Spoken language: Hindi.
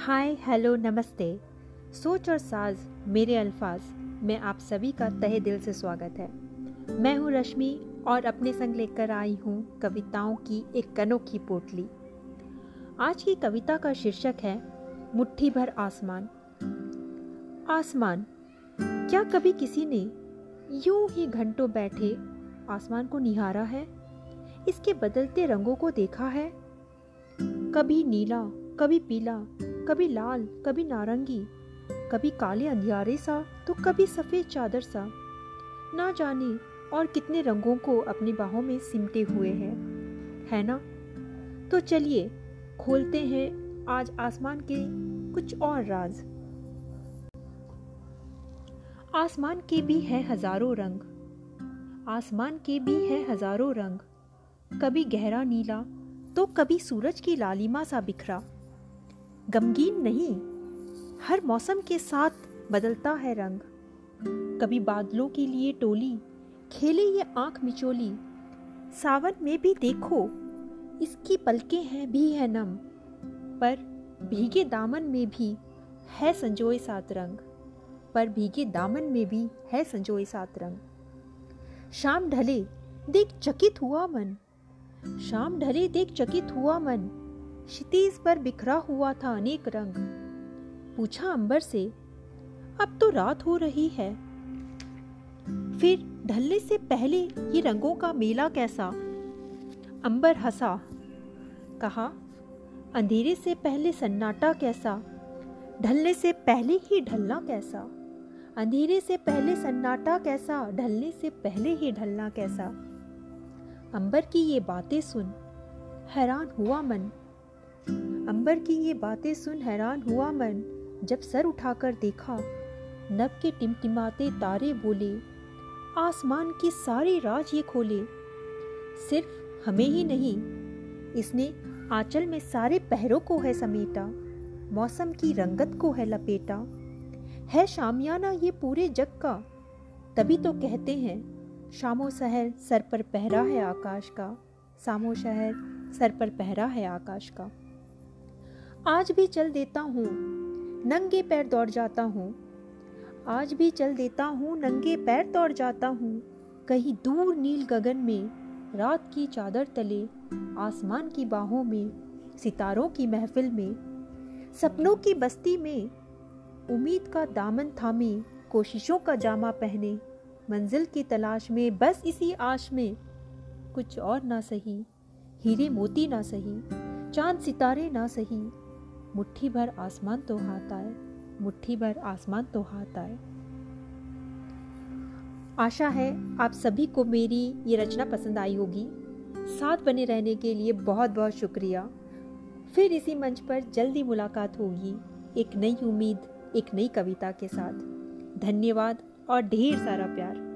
हाय, हेलो, नमस्ते। सोच और साज, मेरे अल्फाज, में आप सभी का तहे दिल से स्वागत है। मैं हूँ रश्मि और अपने संग लेकर आई हूँ कविताओं की एक अनोखी पोटली। आज की कविता का शीर्षक है, मुट्ठी भर आसमान। आसमान, क्या कभी किसी ने यूँ ही घंटों बैठे आसमान को निहारा है? इसके बदलते रंगों को देखा है? कभी नीला, कभी पीला कभी लाल, कभी नारंगी, कभी काले अंधियारे सा तो कभी सफ़ेद चादर सा। ना जाने और कितने रंगों को अपनी बाहों में सिमटे हुए हैं, है ना? तो चलिए, खोलते हैं आज आसमान के कुछ और राज। आसमान के भी है हज़ारों रंग। आसमान के भी है हज़ारों रंग। कभी गहरा नीला तो कभी सूरज की लालिमा सा बिखरा। गमगीन नहीं, हर मौसम के साथ बदलता है रंग। कभी बादलों के लिए टोली, खेले ये आँख मिचोली। सावन में भी देखो, इसकी पलकें हैं भी है नम, पर भीगे दामन में भी है संजोए सात रंग। पर भीगे दामन में भी है संजोए सात रंग। शाम ढले, देख चकित हुआ मन। शाम ढले, देख चकित हुआ मन। क्षितिज पर बिखरा हुआ था अनेक रंग। पूछा अंबर से, अब तो रात हो रही है। फिर ढलने से पहले ये रंगों का मेला कैसा? अंबर हंसा। कहा, अंधेरे से पहले सन्नाटा कैसा? ढलने से पहले ही ढलना कैसा? अंधेरे से पहले सन्नाटा कैसा? ढलने से पहले ही ढलना कैसा? अंबर की ये बातें सुन हैरान हुआ मन। अंबर की ये बातें सुन हैरान हुआ मन जब सर उठाकर देखा नब के टिमटिमाते तारे बोले, आसमान की सारी राज ये खोले। सिर्फ़ हमें ही नहीं, इसने आंचल में सारे पहरों को है समेटा, मौसम की रंगत को है लपेटा। है शामियाना ये पूरे जग का, तभी तो कहते हैं, शामो शहर सर पर पहरा है आकाश का, सामो शहर सर पर पहरा है आकाश का। आज भी चल देता हूँ, नंगे पैर दौड़ जाता हूँ। आज भी चल देता हूँ, नंगे पैर दौड़ जाता हूँ। कहीं दूर नील गगन में, रात की चादर तले, आसमान की बाहों में, सितारों की महफिल में, सपनों की बस्ती में, उम्मीद का दामन थामे, कोशिशों का जामा पहने, मंजिल की तलाश में, बस इसी आश में। कुछ और ना सही, हीरे मोती ना सही, चाँद सितारे ना सही मुट्ठी भर आसमान तो हाथ आए, मुट्ठी भर आसमान तो हाथ आए। आशा है आप सभी को मेरी ये रचना पसंद आई होगी। साथ बने रहने के लिए बहुत बहुत शुक्रिया। फिर इसी मंच पर जल्दी मुलाकात होगी एक नई उम्मीद, एक नई कविता के साथ। धन्यवाद और ढेर सारा प्यार।